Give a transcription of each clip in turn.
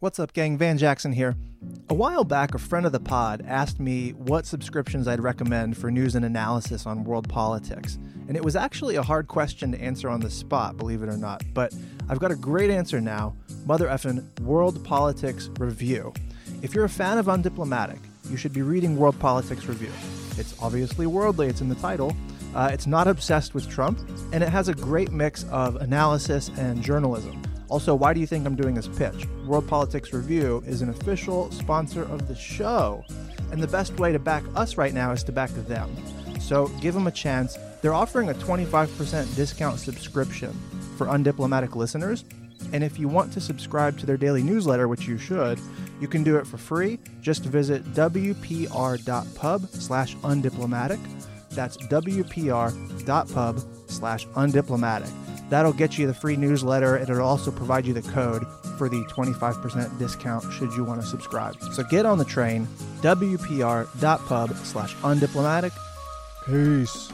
What's up, gang? Van Jackson here. A while back, a friend of the pod asked me what subscriptions I'd recommend for news and analysis on world politics. And it was actually a hard question to answer on the spot, believe it or not. But I've got a great answer now Mother effin' World Politics Review. If you're a fan of Undiplomatic, you should be reading World Politics Review. It's obviously worldly, it's in the title. Uh, it's not obsessed with Trump, and it has a great mix of analysis and journalism. Also, why do you think I'm doing this pitch? World Politics Review is an official sponsor of the show, and the best way to back us right now is to back them. So give them a chance. They're offering a 25% discount subscription for undiplomatic listeners. And if you want to subscribe to their daily newsletter, which you should, you can do it for free. Just visit wpr.pub slash undiplomatic. That's wpr.pub slash undiplomatic. That'll get you the free newsletter and it'll also provide you the code for the 25% discount should you want to subscribe. So get on the train, wpr.pub slash undiplomatic. Peace.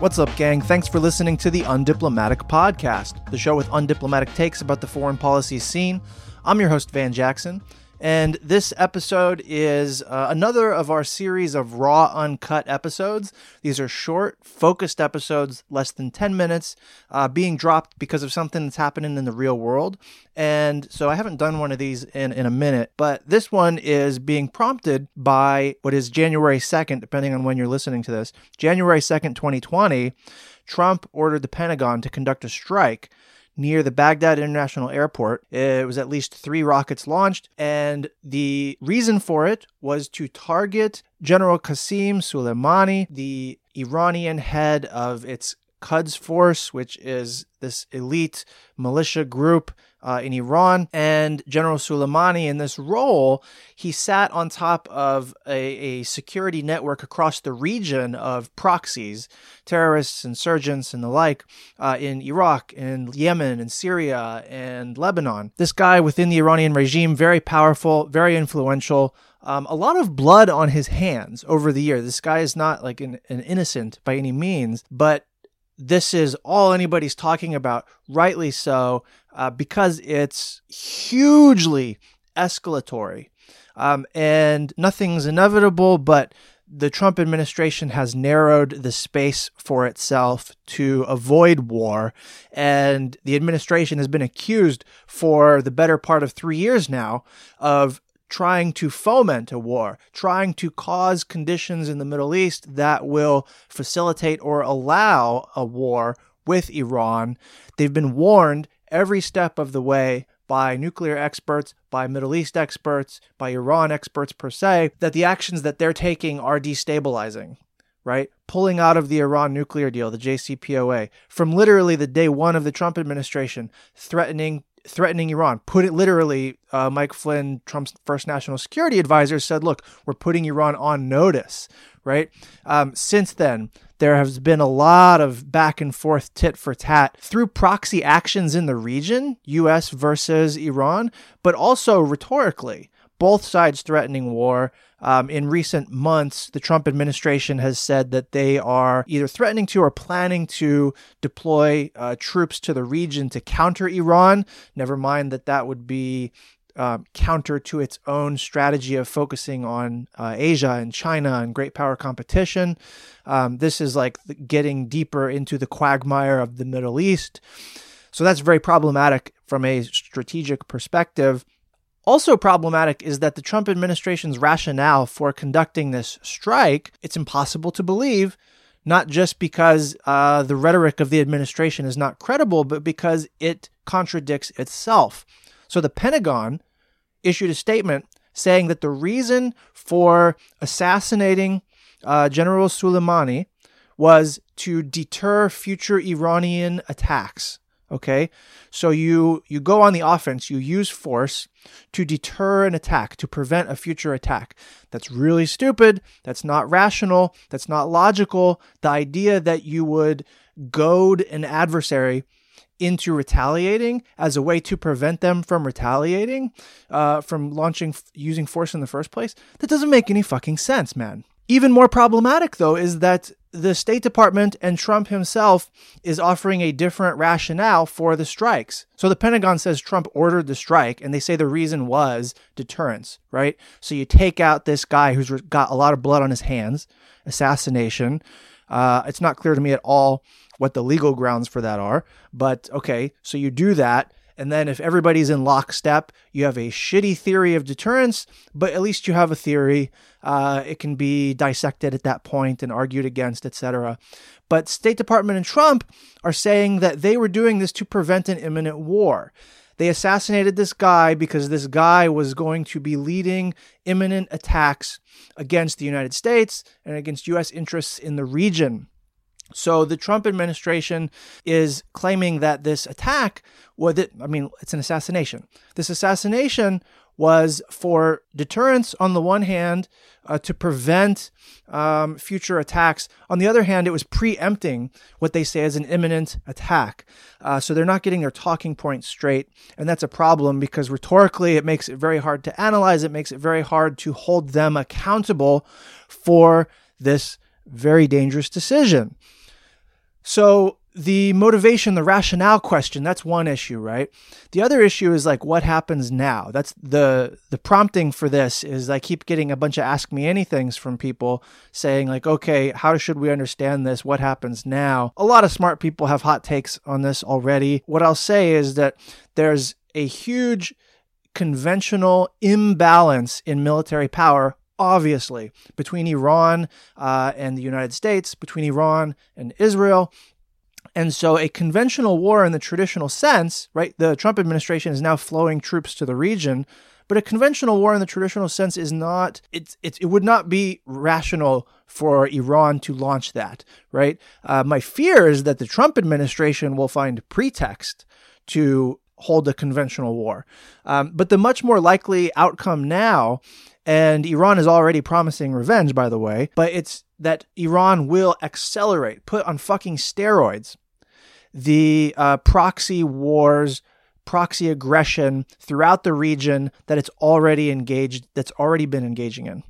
What's up, gang? Thanks for listening to the Undiplomatic Podcast, the show with undiplomatic takes about the foreign policy scene. I'm your host, Van Jackson, and this episode is uh, another of our series of raw, uncut episodes. These are short, focused episodes, less than 10 minutes, uh, being dropped because of something that's happening in the real world. And so I haven't done one of these in, in a minute, but this one is being prompted by what is January 2nd, depending on when you're listening to this. January 2nd, 2020, Trump ordered the Pentagon to conduct a strike near the Baghdad International Airport. It was at least three rockets launched, and the reason for it was to target General Qasem Soleimani, the Iranian head of its Quds Force, which is this elite militia group uh, in Iran. And General Soleimani, in this role, he sat on top of a, a security network across the region of proxies, terrorists, insurgents, and the like uh, in Iraq, in Yemen, in Syria, and Lebanon. This guy within the Iranian regime, very powerful, very influential. Um, a lot of blood on his hands over the year. This guy is not like an, an innocent by any means, but this is all anybody's talking about, rightly so, uh, because it's hugely escalatory. Um, and nothing's inevitable, but the Trump administration has narrowed the space for itself to avoid war. And the administration has been accused for the better part of three years now of trying to foment a war, trying to cause conditions in the Middle East that will facilitate or allow a war with Iran. They've been warned every step of the way by nuclear experts, by Middle East experts, by Iran experts per se, that the actions that they're taking are destabilizing, right? Pulling out of the Iran nuclear deal, the JCPOA, from literally the day one of the Trump administration, threatening threatening Iran. Put it literally, uh, Mike Flynn, Trump's first national security advisor, said, look, we're putting Iran on notice, right? Um, since then, there has been a lot of back and forth tit for tat through proxy actions in the region, US versus Iran, but also rhetorically both sides threatening war. Um, in recent months, the Trump administration has said that they are either threatening to or planning to deploy uh, troops to the region to counter Iran. Never mind that that would be uh, counter to its own strategy of focusing on uh, Asia and China and great power competition. Um, this is like getting deeper into the quagmire of the Middle East. So that's very problematic from a strategic perspective. Also problematic is that the Trump administration's rationale for conducting this strike, it's impossible to believe, not just because uh, the rhetoric of the administration is not credible, but because it contradicts itself. So the Pentagon issued a statement saying that the reason for assassinating uh, General Soleimani was to deter future Iranian attacks. Okay, so you you go on the offense, you use force to deter an attack, to prevent a future attack. That's really stupid. That's not rational. That's not logical. The idea that you would goad an adversary into retaliating as a way to prevent them from retaliating, uh, from launching, using force in the first place, that doesn't make any fucking sense, man. Even more problematic, though, is that the State Department and Trump himself is offering a different rationale for the strikes. So the Pentagon says Trump ordered the strike, and they say the reason was deterrence, right? So you take out this guy who's got a lot of blood on his hands, assassination. Uh, it's not clear to me at all what the legal grounds for that are, but okay, so you do that. And then if everybody's in lockstep, you have a shitty theory of deterrence, but at least you have a theory. Uh, it can be dissected at that point and argued against, etc. But State Department and Trump are saying that they were doing this to prevent an imminent war. They assassinated this guy because this guy was going to be leading imminent attacks against the United States and against U.S. interests in the region. So the Trump administration is claiming that this attack was it, I mean, it's an assassination. This assassination was for deterrence on the one hand, uh, to prevent um, future attacks. On the other hand, it was preempting what they say is an imminent attack. Uh, so they're not getting their talking points straight. And that's a problem because rhetorically, it makes it very hard to analyze. It makes it very hard to hold them accountable for this very dangerous decision. So the motivation, the rationale question, that's one issue, right? The other issue is like what happens now. That's the the prompting for this is I keep getting a bunch of ask me anythings from people saying like, "Okay, how should we understand this? What happens now?" A lot of smart people have hot takes on this already. What I'll say is that there's a huge conventional imbalance in military power obviously, between Iran uh, and the United States, between Iran and Israel. And so, a conventional war in the traditional sense, right? The Trump administration is now flowing troops to the region, but a conventional war in the traditional sense is not. It's, it's it would not be rational for Iran to launch that, right? Uh, my fear is that the Trump administration will find pretext to hold a conventional war. Um, but the much more likely outcome now and Iran is already promising revenge, by the way, but it's that Iran will accelerate, put on fucking steroids, the uh, proxy wars, proxy aggression throughout the region that it's already engaged, that's already been engaging in.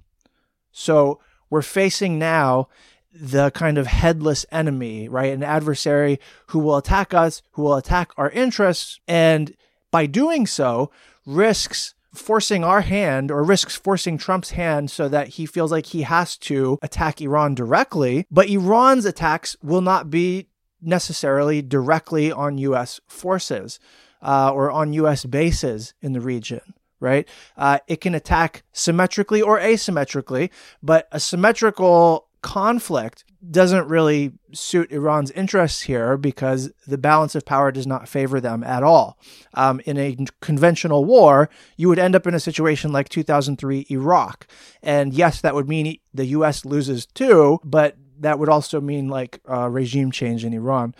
So we're facing now the kind of headless enemy, right? An adversary who will attack us, who will attack our interests, and by doing so, risks forcing our hand or risks forcing Trump's hand so that he feels like he has to attack Iran directly. But Iran's attacks will not be necessarily directly on U.S. forces uh, or on U.S. bases in the region. Right? Uh, it can attack symmetrically or asymmetrically, but a symmetrical conflict doesn't really suit Iran's interests here because the balance of power does not favor them at all. Um, in a conventional war, you would end up in a situation like 2003 Iraq. And yes, that would mean the US loses too, but that would also mean like regime change in Iran.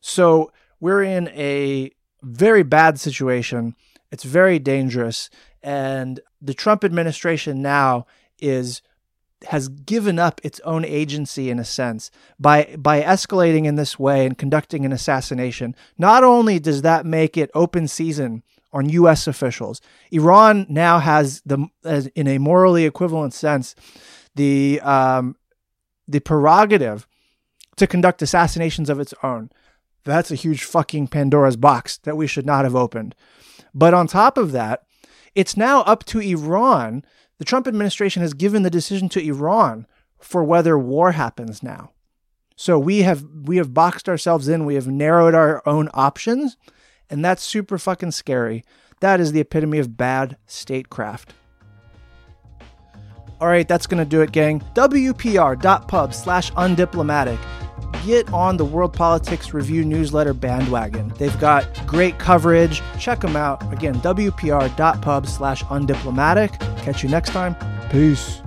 So we're in a very bad situation. It's very dangerous. And the Trump administration now is has given up its own agency in a sense by by escalating in this way and conducting an assassination. Not only does that make it open season on U.S. officials, Iran now has the in a morally equivalent sense the um, the prerogative to conduct assassinations of its own. That's a huge fucking Pandora's box that we should not have opened. But on top of that, it's now up to Iran the Trump administration has given the decision to Iran for whether war happens now. So we have we have boxed ourselves in, we have narrowed our own options, and that's super fucking scary. That is the epitome of bad statecraft. All right, that's going to do it, gang. WPR.pub slash undiplomatic get on the World Politics Review newsletter bandwagon. They've got great coverage. Check them out. Again, wpr.pub slash undiplomatic. Catch you next time. Peace.